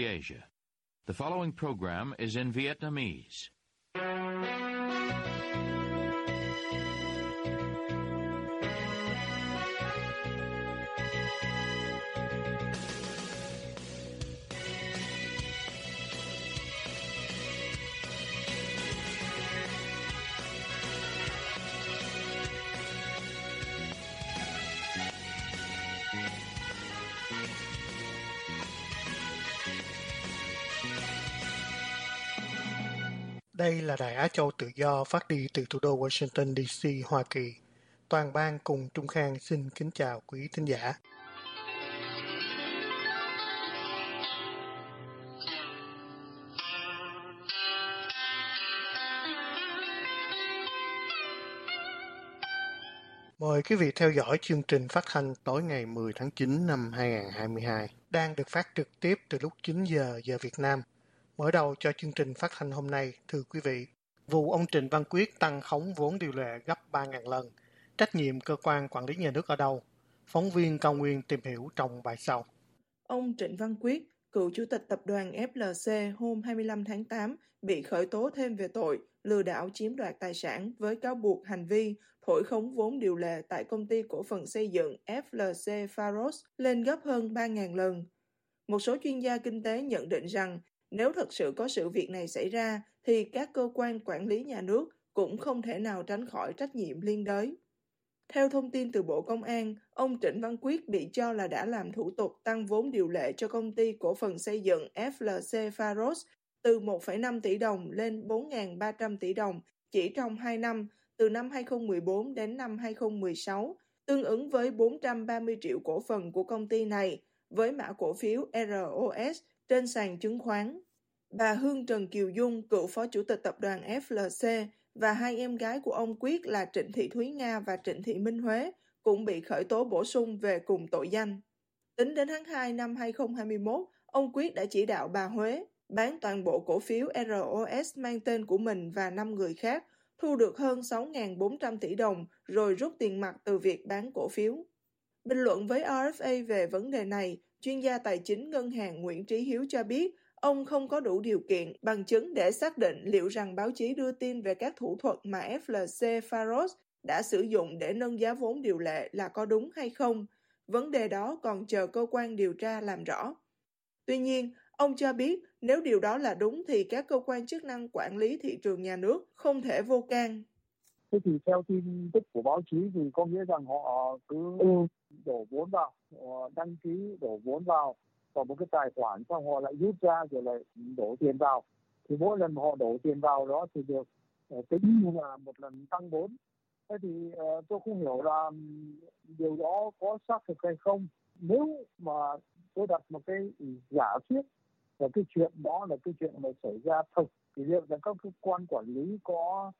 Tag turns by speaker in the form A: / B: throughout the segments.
A: Asia. The following program is in Vietnamese.
B: Đây là Đài Á Châu Tự Do phát đi từ thủ đô Washington DC, Hoa Kỳ. Toàn ban cùng Trung Khang xin kính chào quý thính giả. Mời quý vị theo dõi chương trình phát thanh tối ngày 10 tháng 9 năm 2022, đang được phát trực tiếp từ lúc 9 giờ giờ Việt Nam Mở đầu cho chương trình phát thanh hôm nay, thưa quý vị, vụ ông Trịnh Văn Quyết tăng khống vốn điều lệ gấp 3.000 lần. Trách nhiệm cơ quan quản lý nhà nước ở đâu? Phóng viên Cao Nguyên tìm hiểu trong bài sau.
C: Ông Trịnh Văn Quyết, cựu chủ tịch tập đoàn FLC hôm 25 tháng 8 bị khởi tố thêm về tội lừa đảo chiếm đoạt tài sản với cáo buộc hành vi thổi khống vốn điều lệ tại công ty cổ phần xây dựng FLC Faros lên gấp hơn 3.000 lần. Một số chuyên gia kinh tế nhận định rằng nếu thật sự có sự việc này xảy ra, thì các cơ quan quản lý nhà nước cũng không thể nào tránh khỏi trách nhiệm liên đới. Theo thông tin từ Bộ Công an, ông Trịnh Văn Quyết bị cho là đã làm thủ tục tăng vốn điều lệ cho công ty cổ phần xây dựng FLC Pharos từ 1,5 tỷ đồng lên 4.300 tỷ đồng chỉ trong 2 năm, từ năm 2014 đến năm 2016, tương ứng với 430 triệu cổ phần của công ty này, với mã cổ phiếu ROS trên sàn chứng khoán. Bà Hương Trần Kiều Dung, cựu phó chủ tịch tập đoàn FLC và hai em gái của ông Quyết là Trịnh Thị Thúy Nga và Trịnh Thị Minh Huế cũng bị khởi tố bổ sung về cùng tội danh. Tính đến tháng 2 năm 2021, ông Quyết đã chỉ đạo bà Huế bán toàn bộ cổ phiếu ROS mang tên của mình và 5 người khác, thu được hơn 6.400 tỷ đồng rồi rút tiền mặt từ việc bán cổ phiếu. Bình luận với RFA về vấn đề này, chuyên gia tài chính ngân hàng Nguyễn Trí Hiếu cho biết ông không có đủ điều kiện bằng chứng để xác định liệu rằng báo chí đưa tin về các thủ thuật mà FLC Pharos đã sử dụng để nâng giá vốn điều lệ là có đúng hay không. Vấn đề đó còn chờ cơ quan điều tra làm rõ. Tuy nhiên, ông cho biết nếu điều đó là đúng thì các cơ quan chức năng quản lý thị trường nhà nước không thể vô can.
D: Thế thì theo tin tức của báo chí thì có nghĩa rằng họ cứ đổ vốn vào, ờ, đăng ký đổ vốn vào vào một cái tài khoản xong họ lại rút ra rồi lại đổ tiền vào. Thì mỗi lần họ đổ tiền vào đó thì được ờ, tính như là một lần tăng vốn. Thế thì uh, tôi không hiểu là điều đó có xác thực hay không. Nếu mà tôi đặt một cái giả thuyết là cái chuyện đó là cái chuyện mà xảy ra thực thì liệu là các cơ quan quản lý có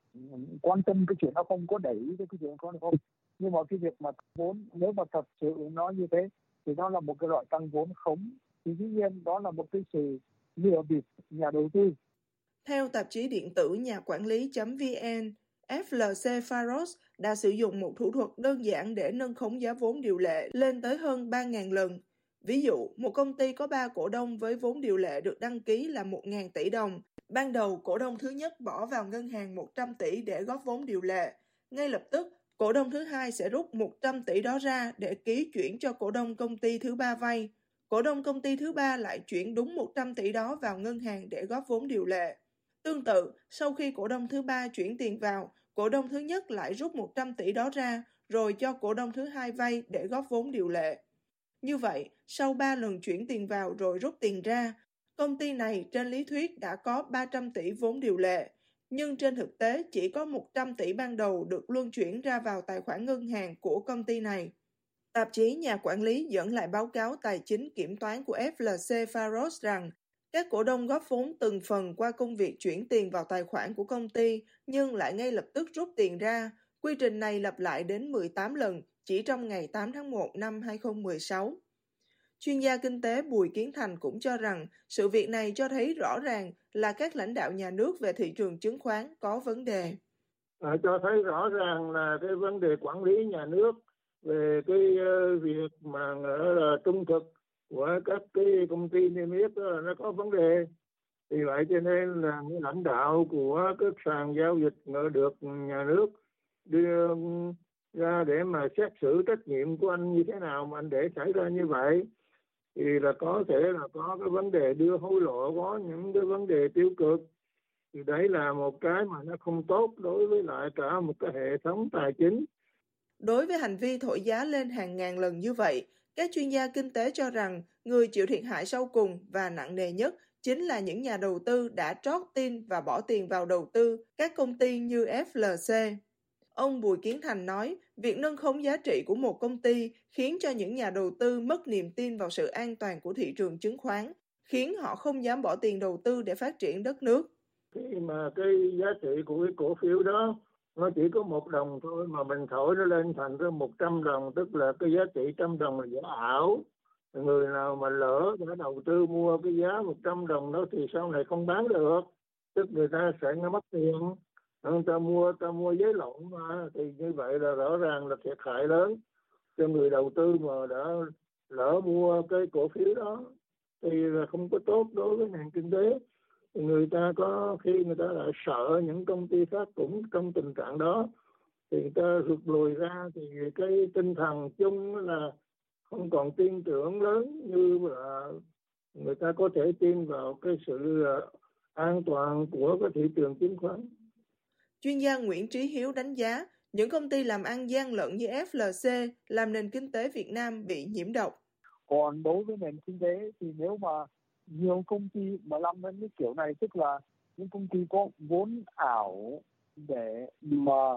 D: quan tâm cái chuyện đó không có đẩy cái chuyện đó không? Nhưng mà cái việc mà vốn nếu mà thật sự nó như thế thì nó là một cái loại tăng vốn khống thì dĩ nhiên đó là một cái sự lừa bịp nhà đầu tư.
C: Theo tạp chí điện tử nhà quản lý.vn, FLC faros đã sử dụng một thủ thuật đơn giản để nâng khống giá vốn điều lệ lên tới hơn 3.000 lần. Ví dụ, một công ty có 3 cổ đông với vốn điều lệ được đăng ký là 1.000 tỷ đồng. Ban đầu, cổ đông thứ nhất bỏ vào ngân hàng 100 tỷ để góp vốn điều lệ. Ngay lập tức, cổ đông thứ hai sẽ rút 100 tỷ đó ra để ký chuyển cho cổ đông công ty thứ ba vay cổ đông công ty thứ ba lại chuyển đúng 100 tỷ đó vào ngân hàng để góp vốn điều lệ. Tương tự, sau khi cổ đông thứ ba chuyển tiền vào, cổ đông thứ nhất lại rút 100 tỷ đó ra, rồi cho cổ đông thứ hai vay để góp vốn điều lệ. Như vậy, sau 3 lần chuyển tiền vào rồi rút tiền ra, công ty này trên lý thuyết đã có 300 tỷ vốn điều lệ, nhưng trên thực tế, chỉ có 100 tỷ ban đầu được luân chuyển ra vào tài khoản ngân hàng của công ty này. Tạp chí Nhà Quản lý dẫn lại báo cáo tài chính kiểm toán của FLC Faros rằng, các cổ đông góp vốn từng phần qua công việc chuyển tiền vào tài khoản của công ty, nhưng lại ngay lập tức rút tiền ra. Quy trình này lặp lại đến 18 lần, chỉ trong ngày 8 tháng 1 năm 2016. Chuyên gia kinh tế Bùi Kiến Thành cũng cho rằng, sự việc này cho thấy rõ ràng là các lãnh đạo nhà nước về thị trường chứng khoán có vấn đề.
E: À, cho thấy rõ ràng là cái vấn đề quản lý nhà nước về cái uh, việc mà là trung thực của các cái công ty niêm yết đó là nó có vấn đề vì vậy cho nên là cái lãnh đạo của các sàn giao dịch được nhà nước đưa ra để mà xét xử trách nhiệm của anh như thế nào mà anh để xảy ra như vậy thì là có thể là có cái vấn đề đưa hối lộ, có những cái vấn đề tiêu cực thì đấy là một cái mà nó không tốt đối với lại cả một cái hệ thống tài chính
C: đối với hành vi thổi giá lên hàng ngàn lần như vậy, các chuyên gia kinh tế cho rằng người chịu thiệt hại sau cùng và nặng nề nhất chính là những nhà đầu tư đã trót tin và bỏ tiền vào đầu tư các công ty như FLC. Ông Bùi Kiến Thành nói, việc nâng khống giá trị của một công ty khiến cho những nhà đầu tư mất niềm tin vào sự an toàn của thị trường chứng khoán, khiến họ không dám bỏ tiền đầu tư để phát triển đất nước.
E: Khi mà cái giá trị của cái cổ phiếu đó nó chỉ có một đồng thôi mà mình thổi nó lên thành ra một trăm đồng tức là cái giá trị trăm đồng là giả ảo. Người nào mà lỡ đã đầu tư mua cái giá 100 đồng đó thì sau này không bán được? Tức người ta sẽ mất tiền. Ờ, ta mua ta mua giấy lộn mà. Thì như vậy là rõ ràng là thiệt hại lớn cho người đầu tư mà đã lỡ mua cái cổ phiếu đó. Thì là không có tốt đối với nền kinh tế. Người ta có, khi người ta lại sợ những công ty khác cũng trong tình trạng đó, thì người ta rụt lùi ra. Thì cái tinh thần chung là không còn tin tưởng lớn như là người ta có thể tin vào cái sự à, an toàn của cái thị trường chứng khoán.
C: Chuyên gia Nguyễn Trí Hiếu đánh giá những công ty làm ăn gian lận như FLC làm nền kinh tế Việt Nam bị nhiễm độc.
D: Còn đối với nền kinh tế thì nếu mà nhiều công ty mà làm đến cái kiểu này tức là những công ty có vốn ảo để mà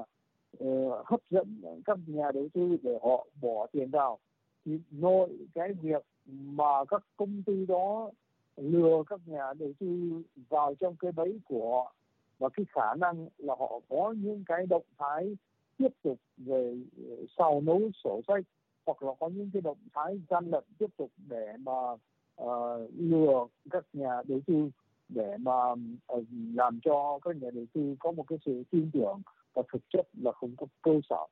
D: uh, hấp dẫn các nhà đầu tư để họ bỏ tiền vào thì nội cái việc mà các công ty đó lừa các nhà đầu tư vào trong cái bẫy của họ và cái khả năng là họ có những cái động thái tiếp tục về ờ, sau nấu sổ sách hoặc là có những cái động thái gian lận tiếp tục để mà uh, lừa các nhà đầu tư để mà uh, làm cho các nhà đầu tư có một cái sự tin tưởng và thực chất là không có cơ sở.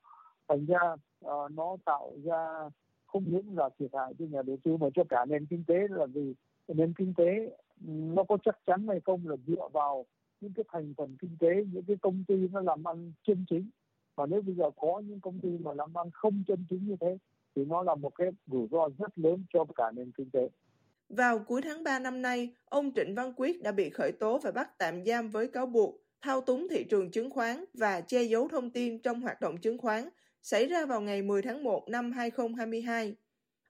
D: Thành ra uh, nó tạo ra không những là thiệt hại cho nhà đầu tư mà cho cả nền kinh tế là vì nền kinh tế ừ, nó có chắc chắn hay không là dựa vào những cái thành phần kinh tế những cái công ty nó làm ăn chân chính và nếu bây giờ có những công ty mà làm ăn không chân chính như thế thì nó là một cái rủi ro rất lớn cho cả nền kinh tế.
C: Vào cuối tháng 3 năm nay, ông Trịnh Văn Quyết đã bị khởi tố và bắt tạm giam với cáo buộc thao túng thị trường chứng khoán và che giấu thông tin trong hoạt động chứng khoán xảy ra vào ngày 10 tháng 1 năm 2022.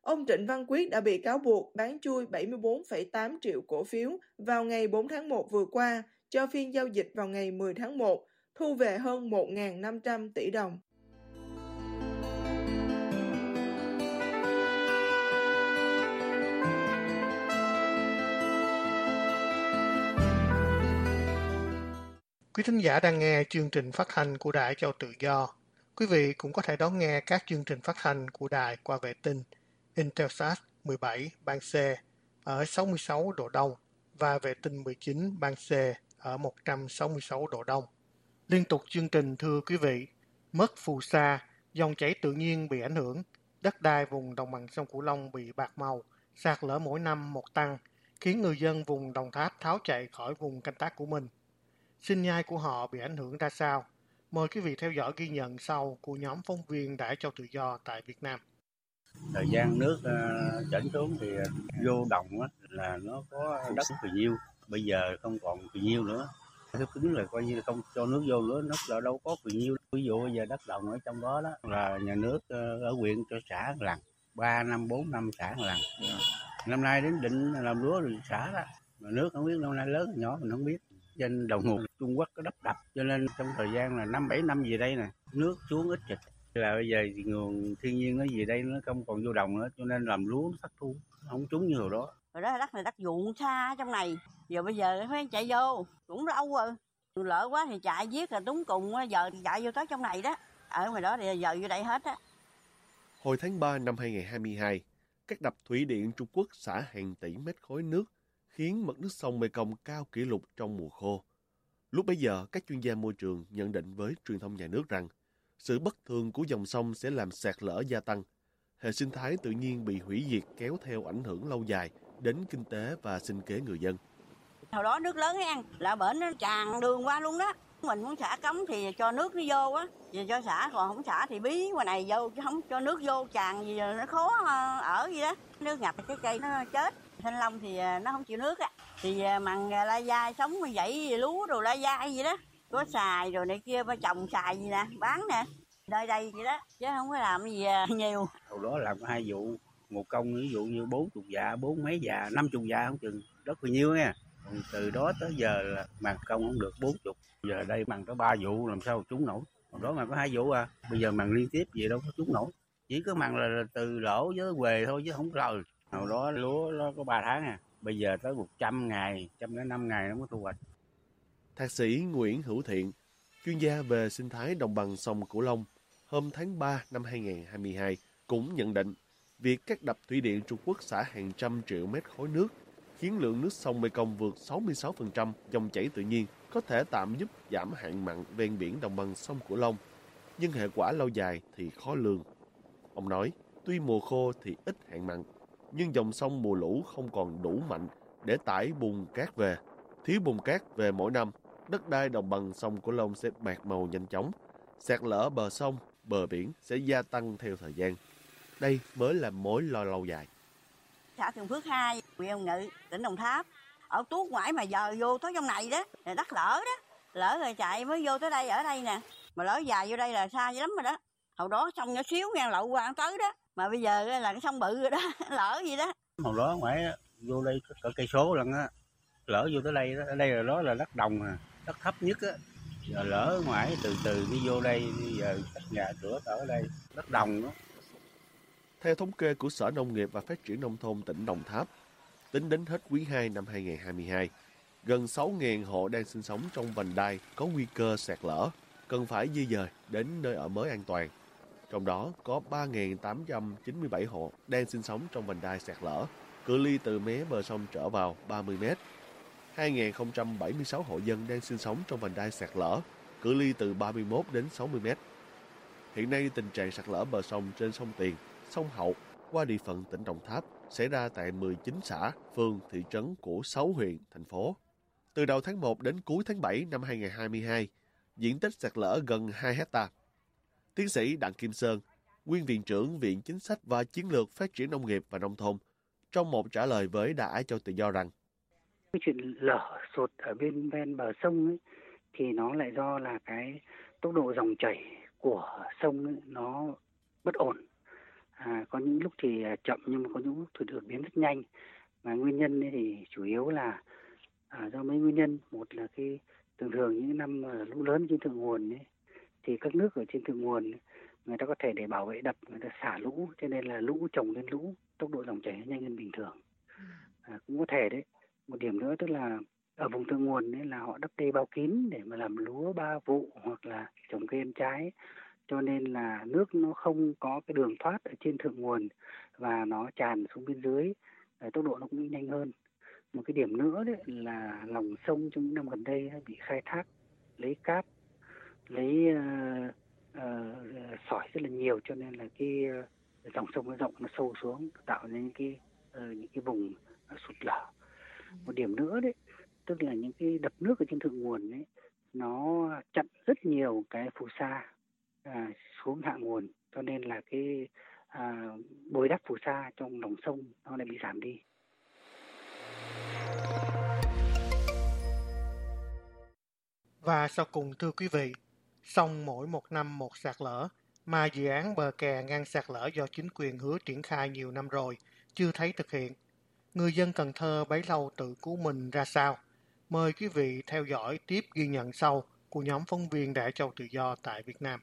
C: Ông Trịnh Văn Quyết đã bị cáo buộc bán chui 74,8 triệu cổ phiếu vào ngày 4 tháng 1 vừa qua cho phiên giao dịch vào ngày 10 tháng 1, thu về hơn 1.500 tỷ đồng.
B: Quý thính giả đang nghe chương trình phát thanh của Đài Châu Tự Do. Quý vị cũng có thể đón nghe các chương trình phát thanh của đài qua vệ tinh Intelsat 17 ban C ở 66 độ Đông và vệ tinh 19 ban C ở 166 độ Đông. Liên tục chương trình thưa quý vị, mất phù sa, dòng chảy tự nhiên bị ảnh hưởng, đất đai vùng đồng bằng sông Cửu Long bị bạc màu, sạt lở mỗi năm một tăng, khiến người dân vùng Đồng Tháp tháo chạy khỏi vùng canh tác của mình. Sinh nhai của họ bị ảnh hưởng ra sao? Mời quý vị theo dõi ghi nhận sau của nhóm phóng viên đại Châu Tự Do tại Việt Nam.
F: Thời gian nước ờ, chảy xuống thì ờ, vô đồng là nó có đất thì nhiêu, bây giờ không còn phì nhiêu nữa. Thứ cứng là coi như không cho nước vô nữa, nước là đâu có phì nhiêu. Ví dụ bây giờ đất đồng ở trong đó đó là nhà nước ờ, ở huyện cho xã lần, ba năm, bốn năm xã lần. Năm nay đến định làm lúa rồi xã đó. Mà nước không biết năm nay lớn nhỏ mình không biết trên đầu nguồn Trung Quốc có đắp đập cho nên trong thời gian là năm bảy năm gì đây nè nước xuống ít rồi là bây giờ thì nguồn thiên nhiên nó gì đây nó không còn vô đồng nữa cho nên làm lúa nó thất thu không trúng như hồi đó
G: rồi đó là đất này đất ruộng xa trong này. Giờ bây giờ phải chạy vô cũng lâu rồi. Lỡ quá thì chạy giết rồi túng cùng giờ thì chạy vô tới trong này đó. Ở ngoài đó thì giờ vô đây hết á.
H: Hồi tháng 3 năm 2022 các đập thủy điện Trung Quốc xả hàng tỷ mét khối nước khiến mực nước sông Mekong cao kỷ lục trong mùa khô. Lúc bấy giờ, các chuyên gia môi trường nhận định với truyền thông nhà nước rằng sự bất thường của dòng sông sẽ làm sạt lở gia tăng. hệ sinh thái tự nhiên bị hủy diệt kéo theo ảnh hưởng lâu dài đến kinh tế và sinh kế người dân.
G: Hồi đó nước lớn ăn là bển nó tràn đường qua luôn đó. Mình muốn xả cống thì cho nước nó vô á, giờ cho xả còn không xả thì bí ngoài này vô chứ không cho nước vô tràn gì nó khó ờ, ở gì đó. Nước ngập cái cây nó chết. Thanh long thì ờ, nó không chịu nước á. Thì ờ, mằng la dai sống như vậy lúa đồ la dai gì đó. Có xài rồi này kia ba trồng xài gì nè, bán nè. Đời đây vậy đó, chứ không có làm gì nhiều.
I: Hồi đó làm hai vụ một công ví dụ như bốn chục dạ bốn mấy dạ năm chục dạ không chừng rất là nhiêu nha. Từ đó tới giờ là màn công không được bốn chục giờ đây màn có ba vụ làm sao trúng nổi? Còn đó mà có hai vụ à bây giờ màn liên tiếp gì đâu có trúng nổi. Chỉ có màn là, là từ lỗ với quề thôi chứ không lời. Hồi đó lúa nó có ba tháng à bây giờ tới 100 ngày trăm đến năm ngày nó mới thu hoạch.
H: Thạc sĩ Nguyễn Hữu Thiện, chuyên gia về sinh thái đồng bằng sông Cửu Long, hôm tháng 3 năm 2022 cũng nhận định việc các đập thủy điện Trung Quốc xả hàng trăm triệu mét khối nước khiến lượng nước sông Mekong vượt 66% dòng chảy tự nhiên có thể tạm giúp giảm hạn mặn ven biển đồng bằng sông Cửu Long, nhưng hệ quả lâu dài thì khó lường. Ông nói, tuy mùa khô thì ít hạn mặn, nhưng dòng sông mùa lũ không còn đủ mạnh để tải bùn cát về. Thiếu bùn cát về mỗi năm, đất đai đồng bằng sông Cửu Long sẽ bạc màu nhanh chóng. Sạt lở bờ sông, bờ biển sẽ gia tăng theo thời gian. Đây mới là mối lo lâu dài.
G: Xã Thường Phước 2, huyện Hồng Ngự, tỉnh Đồng Tháp. Ở tuốt ngoại mà giờ vô tới trong này đó, là đất lỡ đó. Lỡ rồi chạy mới vô tới đây, ở đây nè. Mà lỡ dài vô đây là xa dữ lắm rồi đó. Hồi đó sông nhỏ xíu ngang lậu qua tới đó. Mà bây giờ là cái sông bự rồi đó, lỡ gì đó.
I: hồi đó ngoại vô đây có cây số lần á lỡ vô tới đây đó ở đây là đó là đất đồng à đất thấp nhất á giờ lỡ ngoại từ từ đi vô đây bây giờ các nhà cửa ở đây đất đồng đó
H: theo thống kê của Sở Nông nghiệp và Phát triển Nông thôn tỉnh Đồng Tháp, tính đến hết quý 2 năm 2022, gần 6.000 hộ đang sinh sống trong vành đai có nguy cơ sạt lở, cần phải di dời đến nơi ở mới an toàn. Trong đó có 3.897 hộ đang sinh sống trong vành đai sạt lở, cự ly từ mé bờ sông trở vào 30 mét. 2.076 hộ dân đang sinh sống trong vành đai sạt lở, cự ly từ 31 đến 60 mét. Hiện nay tình trạng sạt lở bờ sông trên sông Tiền, sông Hậu qua địa phận tỉnh Đồng Tháp xảy ra tại 19 xã, phường, thị trấn của 6 huyện, thành phố. Từ đầu tháng 1 đến cuối tháng 7 năm 2022, diện tích sạt lở gần 2 hecta. Tiến sĩ Đặng Kim Sơn, nguyên viện trưởng Viện Chính sách và Chiến lược Phát triển Nông nghiệp và Nông thôn, trong một trả lời với Đài Ái Châu Tự Do rằng
J: cái chuyện lở sụt ở bên ven bờ sông ấy, thì nó lại do là cái tốc độ dòng chảy của sông ấy, nó bất ổn à, có những lúc thì à, chậm nhưng mà có những lúc thì đột biến rất nhanh. Mà nguyên nhân thì chủ yếu là à, do mấy nguyên nhân. Một là cái thường thường những năm à, lũ lớn trên thượng nguồn ấy, thì các nước ở trên thượng nguồn người ta có thể để bảo vệ đập người ta xả lũ. Cho nên là lũ trồng lên lũ tốc độ dòng chảy nhanh hơn bình thường. À, cũng có thể đấy. Một điểm nữa tức là ở vùng thượng nguồn ấy là họ đắp đê bao kín để mà làm lúa ba vụ hoặc là trồng cây ăn trái cho nên là nước nó không có cái đường thoát ở trên thượng nguồn và nó tràn xuống bên dưới ờ, tốc độ nó cũng nhanh hơn. Một cái điểm nữa đấy là lòng sông trong những năm gần đây bị khai thác lấy cát lấy uh, uh, sỏi rất là nhiều cho nên là cái uh, dòng sông nó rộng nó sâu xuống tạo nên cái uh, những cái vùng uh, sụt lở. Một điểm nữa đấy tức là những cái đập nước ở trên thượng nguồn ấy nó chặn rất nhiều cái phù sa à, xuống hạ nguồn cho nên là cái à, bồi đắp phù sa trong lòng sông nó lại bị giảm đi
B: Và sau cùng thưa quý vị, sông mỗi một năm một sạt lở, mà dự án bờ kè ngăn sạt lở do chính quyền hứa triển khai nhiều năm rồi, chưa thấy thực hiện. Người dân Cần Thơ bấy lâu tự cứu mình ra sao? Mời quý vị theo dõi tiếp ghi nhận sau của nhóm phóng viên đại Châu Tự Do tại Việt Nam.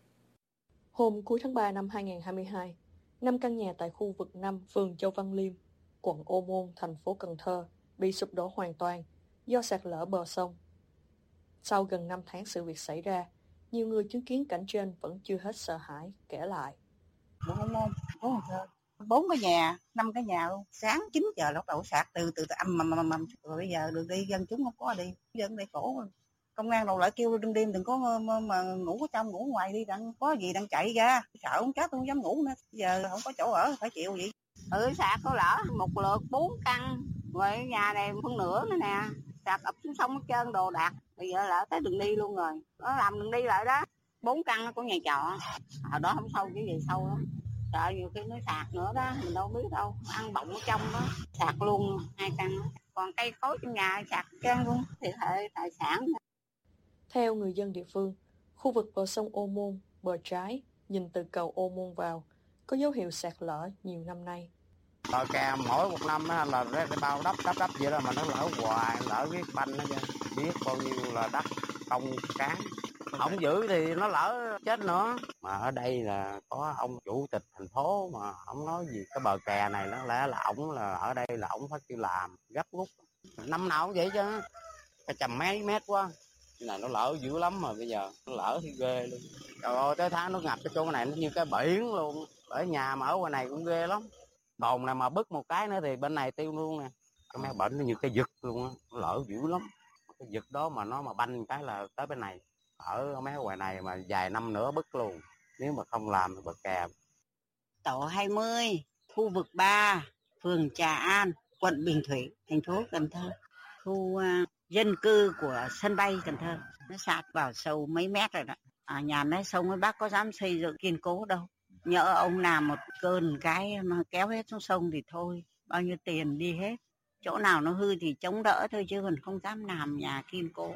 K: Hôm cuối tháng 3 năm 2022, năm căn nhà tại khu vực 5 phường Châu Văn Liêm, quận Ô Môn, thành phố Cần Thơ bị sụp đổ hoàn toàn do sạt lở bờ sông. Sau gần 5 tháng sự việc xảy ra, nhiều người chứng kiến cảnh trên vẫn chưa hết sợ hãi, kể lại.
L: Ô Môn, bốn cái nhà, năm cái nhà luôn. Sáng 9 giờ lúc đầu sạt từ từ từ âm mầm mầm mầm rồi bây giờ đường đi dân chúng không có đi, dân đây khổ
M: công an đầu lại kêu đêm đêm đừng có mà, mà ngủ ở trong ngủ ngoài đi đang có gì đang chạy ra. Sợ không chết không dám ngủ nữa. Giờ không có chỗ ở phải chịu vậy.
G: Ừ sạc có lỡ một lượt bốn căn rồi nhà này phân nửa nữa nè. Sạc ập xuống sông hết trơn đồ đạc. Bây giờ lỡ tới đường đi luôn rồi. Nó làm đường đi lại đó. Bốn căn của nhà trọ. Ở đó không sâu cái gì sâu lắm. Sợ nhiều khi nó sạc nữa đó mình đâu biết đâu. Ăn bọng ở trong đó. Sạc luôn hai căn còn cây cối trong nhà sạc trơn luôn. Thì hệ tài sản
C: theo người dân địa phương, khu vực bờ sông ô môn, bờ trái, nhìn từ cầu ô môn vào, có dấu hiệu sạt lở nhiều năm nay.
F: Bờ kè mỗi một năm là cái bao đắp đắp đắp vậy đó, mà nó lỡ hoài lỡ cái banh nó kìa biết bao nhiêu là đất công cán không giữ thì nó lỡ chết nữa. Mà ở đây là có ông chủ tịch thành phố mà ông nói gì. Cái bờ kè này nó lẽ là ổng là, ở đây là ổng phải kêu làm, gấp rút. Năm nào cũng vậy chứ. Cái chầm mấy mét quá cái này nó lỡ dữ lắm mà bây giờ nó lỡ thì ghê luôn. Trời ơi tới tháng nó ngập cái chỗ này nó như cái biển luôn. Ở nhà mà ở ngoài này cũng ghê lắm. Bồn này mà bứt một cái nữa thì bên này tiêu luôn nè. Cái mấy bệnh nó như cái giật luôn á nó lỡ dữ lắm. Cái giật đó mà nó mà banh cái là tới bên này. Ở mấy ngoài này mà vài năm nữa bứt luôn. Nếu mà không làm thì bật kè.
L: Tổ 20, khu vực 3, phường Trà An, quận Bình Thủy, thành phố Cần Thơ. Khu à, dân cư của sân bay Cần Thơ. Nó sạt vào sâu mấy mét rồi đó. À, nhà nó sông với bác có dám xây dựng kiên cố đâu. Nhỡ ông làm một cơn cái mà kéo hết xuống sông thì thôi. Bao nhiêu tiền đi hết. Chỗ nào nó hư thì chống đỡ thôi chứ còn không dám làm nhà kiên cố.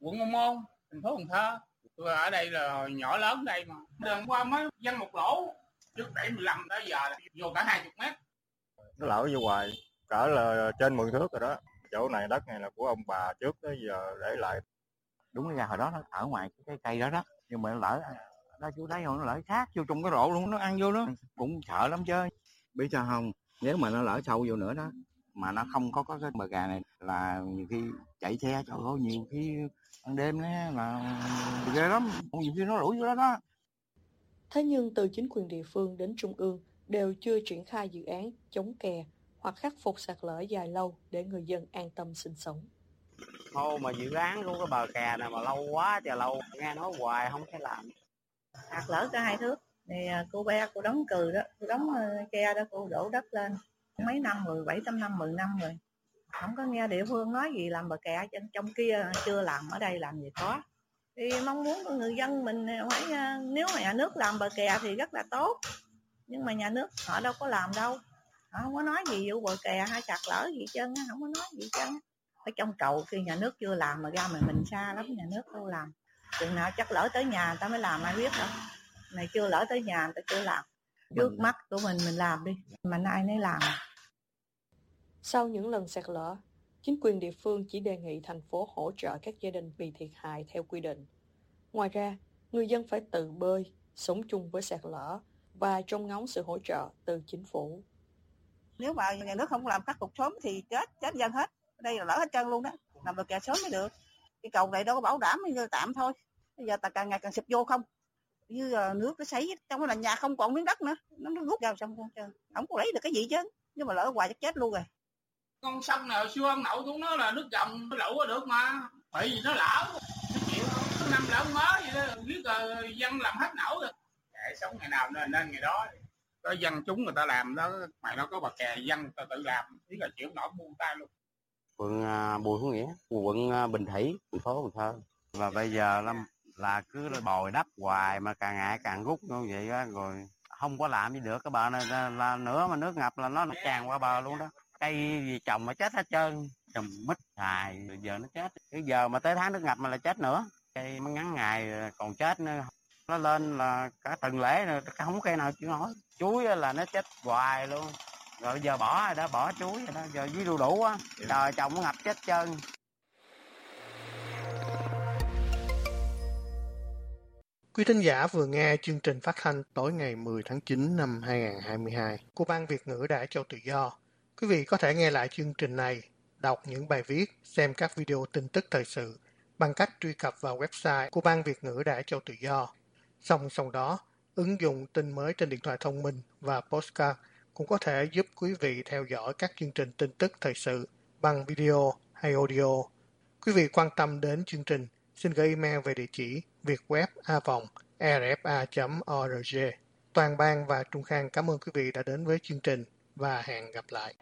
N: quận Ô Môn, thành phố Cần Thơ. Tôi ở đây là nhỏ lớn đây mà. Đường qua mới dân một lỗ. Trước 75 tới giờ là vô cả 20 mét.
O: nó lỡ vô hoài cỡ là trên 10 thước rồi đó chỗ này đất này là của ông bà trước tới giờ để lại.
P: Đúng ra hồi đó nó ở ngoài cái, cái cây đó đó nhưng mà nó lỡ nó chú thấy không nó lỡ sát vô trong cái rổ luôn nó ăn vô đó. Cũng sợ lắm chứ. Biết sao không? Nếu mà nó lỡ sâu vô nữa đó mà nó không có, có cái bờ gà này là nhiều khi chạy xe trời ơi nhiều khi ban đêm đó là ghê lắm. Nhiều khi nó rủi vô đó đó.
C: Thế nhưng từ chính quyền địa phương đến trung ương đều chưa triển khai dự án chống kè hoặc khắc phục sạt lở dài lâu để người dân an tâm sinh sống.
F: thôi mà dự án của cái bờ kè này mà lâu quá trời lâu nghe nói hoài không thể làm.
M: Sạt lở cả hai thước. Thì à, cô bé cô đóng cừ đó cô đóng ờ, ke đó cô đổ đất lên. Mấy năm rồi bảy tám năm mười năm rồi. Không có nghe địa phương nói gì làm bờ kè trên trong kia chưa làm ở đây làm gì có. Thì mong muốn của người dân mình phải à, nếu mà nhà nước làm bờ kè thì rất là tốt. Nhưng mà nhà nước họ đâu có làm đâu họ không có nói gì vụ bờ kè hay sạt lở gì á, không có nói gì á. ở trong cầu khi nhà nước chưa làm mà ra mà mình xa lắm nhà nước đâu làm chừng nào chắc lỡ tới nhà người ta mới làm ai biết đâu này chưa lỡ tới nhà người ta chưa làm trước mắt của mình mình làm đi mà nay nấy làm
C: Sau những lần sạt lở, chính quyền địa phương chỉ đề nghị thành phố hỗ trợ các gia đình bị thiệt hại theo quy định. Ngoài ra, người dân phải tự bơi, sống chung với sạt lở và trông ngóng sự hỗ trợ từ chính phủ
M: nếu mà nhà nước không làm khắc phục sớm thì chết chết dân hết đây là lỡ hết trơn luôn đó làm được kè sớm mới được cái cầu này đâu có bảo đảm như tạm thôi bây giờ ta càng ngày càng sụp vô không như là nước nó sấy, trong cái là nhà không còn miếng đất nữa nó nó rút vào xong không trơn không có lấy được cái gì chứ nhưng mà lỡ hoài chắc chết luôn rồi
N: Con sông nào xưa ông nậu cũng nó là nước dòng nó lũ có được mà. Bởi vì nó lỡ. Nó chịu không? Nó năm lỡ mới vậy đó. Biết là dân làm hết nổ rồi. để sống ngày nào nên nên ngày đó. Có dân chúng người ta làm đó. Mày nó có bờ kè dân ta tự làm. Biết là chịu nổi buông tay luôn.
F: phường à, Bùi Hữu Nghĩa quận à, Bình Thủy thành phố Cần Thơ và bây giờ là, là cứ là bồi đắp hoài mà càng ngày càng rút như vậy á rồi không có làm gì được cái bờ này là, là nữa mà nước ngập là nó, nó tràn qua bờ luôn đó cây gì trồng mà chết hết trơn trồng mít xài rồi giờ nó chết cái giờ mà tới tháng nước ngập mà là chết nữa cây mới ngắn ngày còn chết nữa nó lên là cả tuần lễ rồi không cây nào chịu nổi chuối là nó chết hoài luôn rồi giờ bỏ rồi đó bỏ chuối rồi đó giờ với đu đủ á trời trồng nó ngập chết trơn
B: Quý thính giả vừa nghe chương trình phát thanh tối ngày 10 tháng 9 năm 2022 của Ban Việt ngữ Đài Châu Tự Do. Quý vị có thể nghe lại chương trình này, đọc những bài viết, xem các video tin tức thời sự bằng cách truy cập vào website của Ban Việt ngữ Đài Châu Tự Do. Song song đó, ứng dụng tin mới trên điện thoại thông minh và postcard cũng có thể giúp quý vị theo dõi các chương trình tin tức thời sự bằng video hay audio. Quý vị quan tâm đến chương trình, xin gửi email về địa chỉ vietweb a vòng rfa.org. Toàn ban và Trung Khang cảm ơn quý vị đã đến với chương trình và hẹn gặp lại.